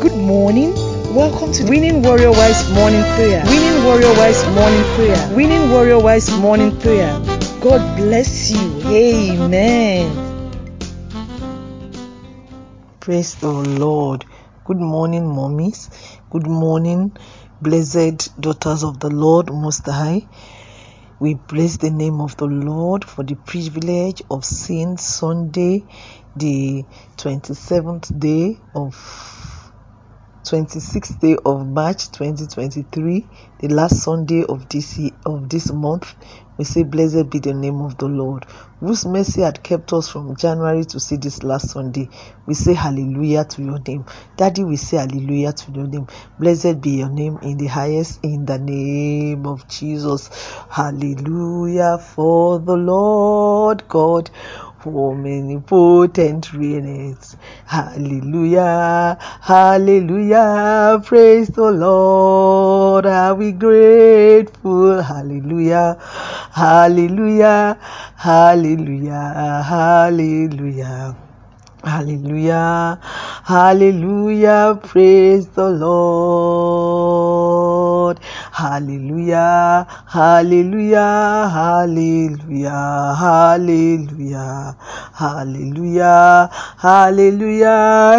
Good morning. Welcome to Winning Warrior Wives Morning Prayer. Winning Warrior Wives Morning Prayer. Winning Warrior Wives Morning Prayer. God bless you. Amen. Praise the Lord. Good morning, mommies. Good morning, blessed daughters of the Lord Most High. We bless the name of the Lord for the privilege of seeing Sunday, the 27th day of 26th day of March 2023, the last Sunday of this year, of this month. We say, Blessed be the name of the Lord, whose mercy had kept us from January to see this last Sunday. We say, Hallelujah to your name. Daddy, we say, Hallelujah to your name. Blessed be your name in the highest, in the name of Jesus. Hallelujah for the Lord God omnipotent reigneth. Hallelujah, hallelujah, praise the Lord. Are we grateful? Hallelujah, hallelujah, hallelujah, hallelujah. Hallelujah, hallelujah, praise the Lord. Hallelujah, hallelujah, hallelujah, hallelujah, hallelujah, hallelujah,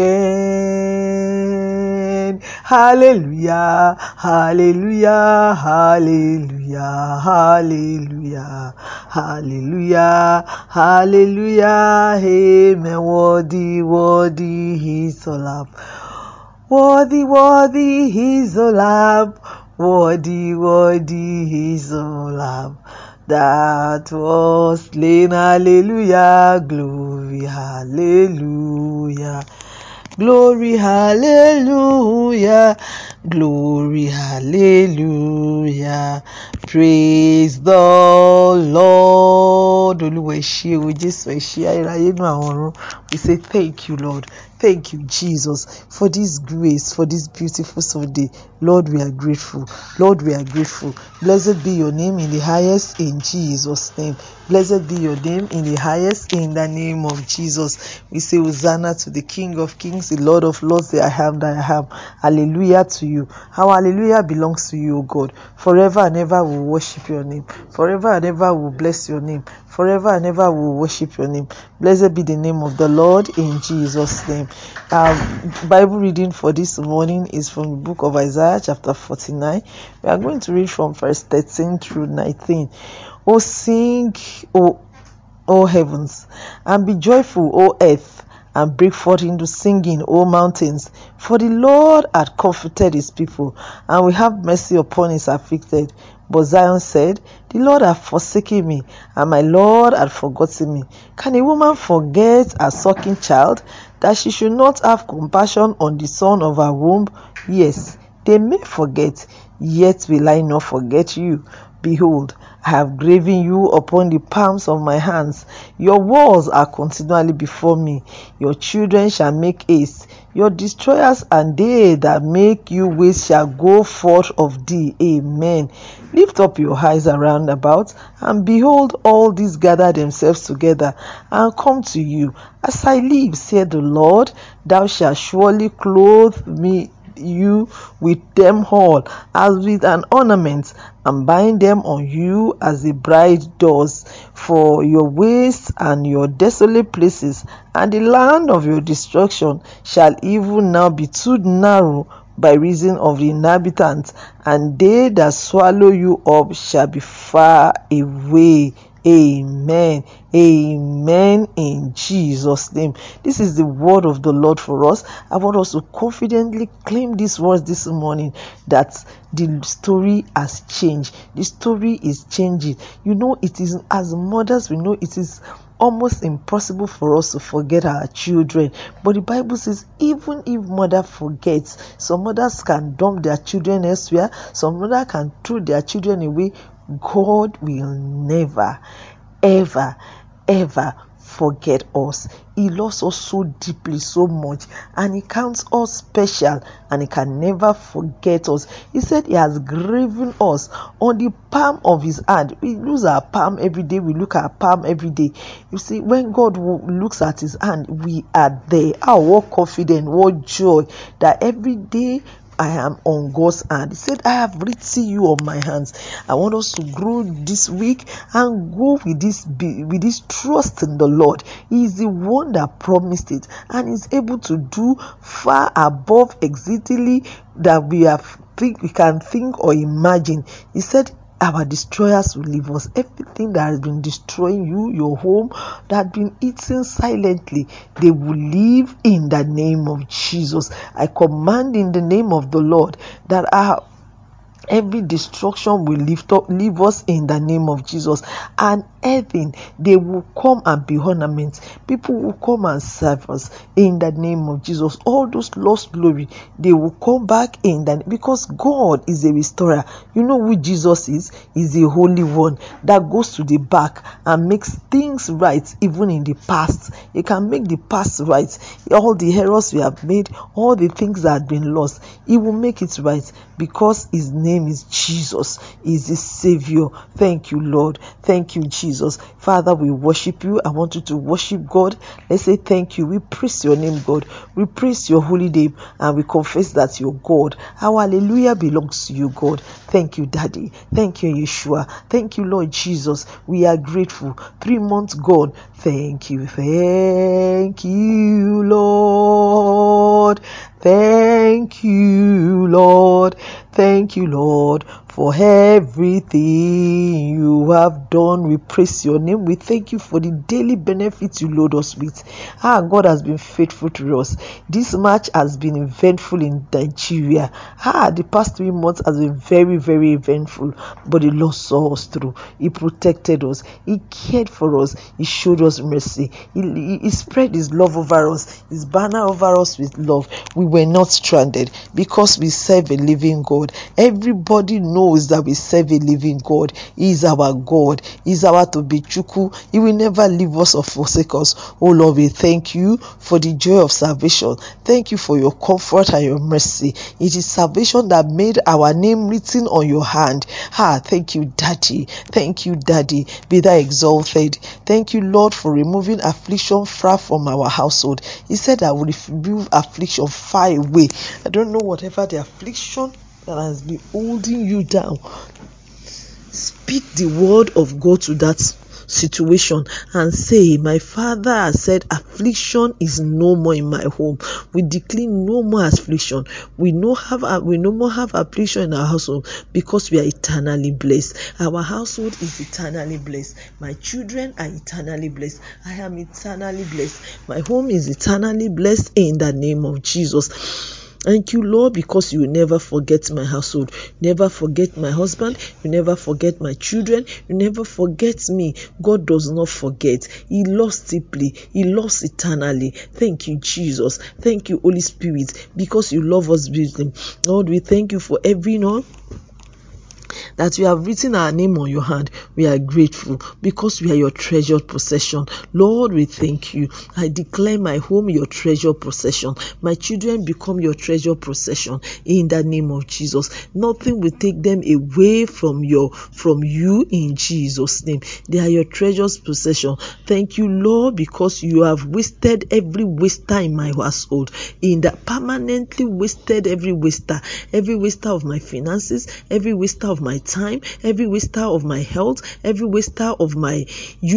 amen. Hallelujah, hallelujah, hallelujah, hallelujah, hallelujah, hallelujah, amen. Worthy, worthy is the Lamb. Worthy, worthy is the Lamb. Worthy, worthy is the Lamb. That was slain. Hallelujah. Glory, hallelujah. Glory, hallelujah. Glory, hallelujah. Praise the Lord. We say thank you, Lord. Thank you, Jesus, for this grace, for this beautiful Sunday. Lord, we are grateful. Lord, we are grateful. Blessed be your name in the highest in Jesus' name. Blessed be your name in the highest in the name of Jesus. We say Hosanna to the King of Kings, the Lord of Lords, the I am that I am. Hallelujah to you. Our hallelujah belongs to you, O God. Forever and ever we worship your name. Forever and ever we bless your name. Forever and ever we worship your name. Blessed be the name of the Lord in Jesus' name. Our Bible reading for this morning is from the book of Isaiah, chapter 49. We are going to read from verse 13 through 19. Oh, sing, O, O heavens, and be joyful, O earth, and break forth into singing, O mountains. For the Lord hath comforted his people, and will have mercy upon his afflicted. But Zion said, The Lord hath forsaken me, and my Lord hath forgotten me. Can a woman forget a sucking child, that she should not have compassion on the son of her womb? Yes, they may forget, yet will I not forget you. Behold, I have graven you upon the palms of my hands. Your walls are continually before me. Your children shall make haste. Your destroyers and they that make you waste shall go forth of thee. Amen. Lift up your eyes around about, and behold, all these gather themselves together and come to you. As I live, said the Lord, thou shalt surely clothe me you with them all as with an ornament and bind them on you as a bride does for your waste and your desolate places. And the land of your destruction shall even now be too narrow by reason of the inhabitants and they that swallow you up shall be far away Amen. Amen. In Jesus' name. This is the word of the Lord for us. I want us to confidently claim these words this morning that the story has changed. The story is changing. You know, it is as mothers, we know it is almost impossible for us to forget our children. But the Bible says, even if mother forgets, some mothers can dump their children elsewhere, some mother can throw their children away. God will never, ever, ever forget us. He loves us so deeply, so much, and He counts us special, and He can never forget us. He said He has graven us on the palm of His hand. We lose our palm every day, we look at our palm every day. You see, when God looks at His hand, we are there. Oh, what confidence, what joy that every day I am on God's hand. He said, I have written you on my hands. I want us to grow this week and go with this with this trust in the Lord. He is the one that promised it and is able to do far above exceedingly that we have think we can think or imagine. He said our destroyers will leave us. Everything that has been destroying you, your home, that has been eating silently, they will leave in the name of Jesus. I command in the name of the Lord that our every destruction will lift up leave us in the name of jesus and heaven they will come and be ornaments. People will come and serve us in the name of jesus. All those lost glory they will come back in that because god is a restorer. You know who jesus is? Is the holy one that goes to the back and makes things right even in the past. He can make the past right. All the errors we have made all the things that have been lost he will make it right because his name is Jesus, is the Savior. Thank you, Lord. Thank you, Jesus. Father, we worship you. I want you to worship God. Let's say thank you. We praise your name, God. We praise your holy name and we confess that you're God. Our hallelujah belongs to you, God. Thank you, Daddy. Thank you, Yeshua. Thank you, Lord Jesus. We are grateful. Three months gone. Thank you. Thank you, Lord. Thank you, Lord. Thank you, Lord, for everything you have done. We praise your name. We thank you for the daily benefits you load us with. Ah, God has been faithful to us. This match has been eventful in Nigeria. Ah, the past three months has been very, very eventful. But the Lord saw us through. He protected us. He cared for us. He showed us mercy. He, he, he spread His love over us. His banner over us with love. We were not stranded because we serve a living God. Everybody knows that we serve a living God. He is our God. He is our to be chuku. He will never leave us or forsake us. Oh Lord, we thank you for the joy of salvation. Thank you for your comfort and your mercy. It is salvation that made our name written on your hand. Ah, thank you, Daddy. Thank you, Daddy. Be thou exalted. Thank you, Lord, for removing affliction far from our household. He said, I will remove affliction far away. I don't know whatever the affliction that has been holding you down. Speak the word of God to that situation and say, My father has said, affliction is no more in my home. We declare no more affliction. We no have we no more have affliction in our household because we are eternally blessed. Our household is eternally blessed. My children are eternally blessed. I am eternally blessed. My home is eternally blessed in the name of Jesus. Thank you, Lord, because you never forget my household. never forget my husband. You never forget my children. You never forget me. God does not forget. He loves deeply. He loves eternally. Thank you, Jesus. Thank you, Holy Spirit, because you love us deeply. Lord, we thank you for every no that you have written our name on your hand. We are grateful because we are your treasured possession. Lord, we thank you. I declare my home your treasured possession. My children become your treasured possession in the name of Jesus. Nothing will take them away from your from you in Jesus' name. They are your treasured possession. Thank you, Lord, because you have wasted every waster in my household. In that permanently wasted every waster, every waster of my finances, every waster of my time, every waster of my health, every waster of my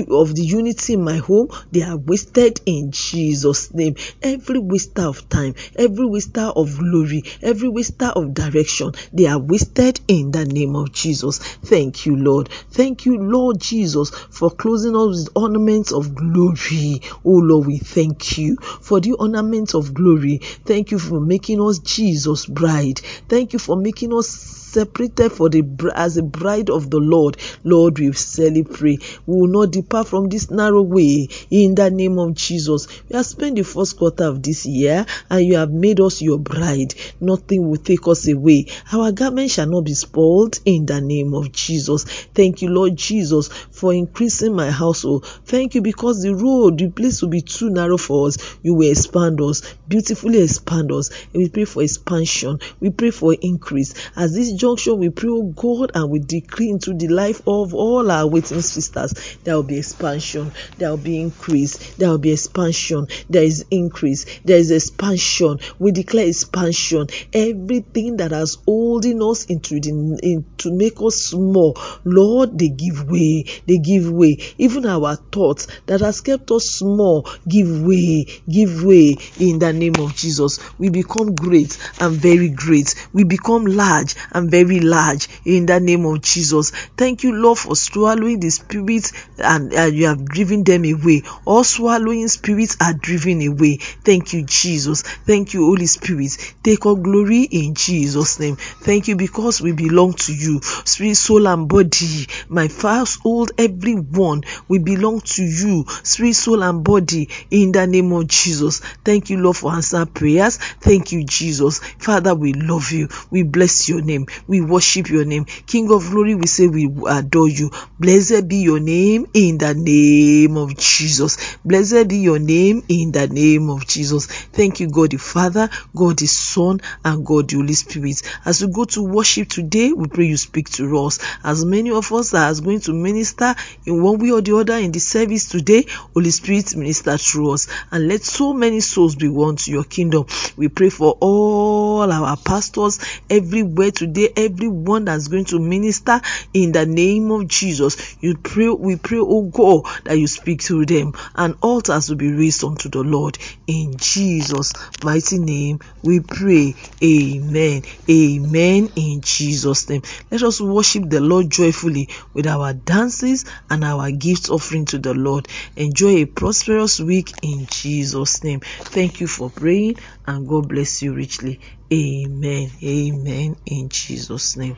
of the unity in my home, they are wasted in Jesus' name. Every waster of time, every waster of glory, every waster of direction, they are wasted in the name of Jesus. Thank you, Lord. Thank you, Lord Jesus, for closing us with ornaments of glory. Oh Lord, we thank you for the ornaments of glory. Thank you for making us Jesus' bride. Thank you for making us separated for the as a bride of the Lord. Lord, we celebrate. We will not depart from this narrow way in the name of Jesus. We have spent the first quarter of this year and you have made us your bride. Nothing will take us away. Our garment shall not be spoiled in the name of Jesus. Thank you, Lord Jesus, for increasing my household. Thank you because the road, the place will be too narrow for us. You will expand us, beautifully expand us. And we pray for expansion. We pray for increase. As this junction, we pray, oh And we decree into the life of all our waiting sisters. There will be expansion. There will be increase. There will be expansion. There is increase. There is expansion. We declare expansion. Everything that has holding us into the in, to make us small, Lord, they give way. They give way. Even our thoughts that has kept us small, give way. Give way in the name of Jesus. We become great and very great. We become large and very large in the name of Jesus. Thank you, Lord, for swallowing the spirits and uh, you have driven them away. All swallowing spirits are driven away. Thank you, Jesus. Thank you, Holy Spirit. Take all glory in Jesus' name. Thank you because we belong to you. Spirit, soul, and body. My household, everyone, we belong to you. Spirit, soul, and body in the name of Jesus. Thank you, Lord, for answer prayers. Thank you, Jesus. Father, we love you. We bless your name. We worship your name. King of glory, we say we adore you. Blessed be your name in the name of Jesus. Blessed be your name in the name of Jesus. Thank you, God the Father, God the Son, and God the Holy Spirit. As we go to worship today, we pray you speak to us. As many of us are going to minister in one way or the other in the service today, Holy Spirit minister through us and let so many souls be won to your kingdom. We pray for all our pastors everywhere today, everyone that's going to minister in the name of Jesus. You pray, we pray, oh God, that you speak through them and altars will be raised unto the Lord. In Jesus' mighty name, we pray. Amen. Amen. In Jesus' name. Let us worship the Lord joyfully with our dances and our gifts offering to the Lord. Enjoy a prosperous week in Jesus' name. Thank you for praying and God bless you richly. Amen. Amen. In Jesus' name.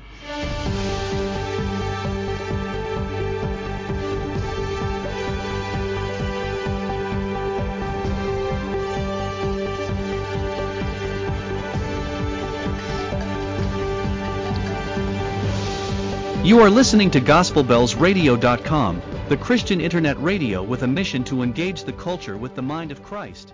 You are listening to GospelBellsRadio.com, the Christian internet radio with a mission to engage the culture with the mind of Christ.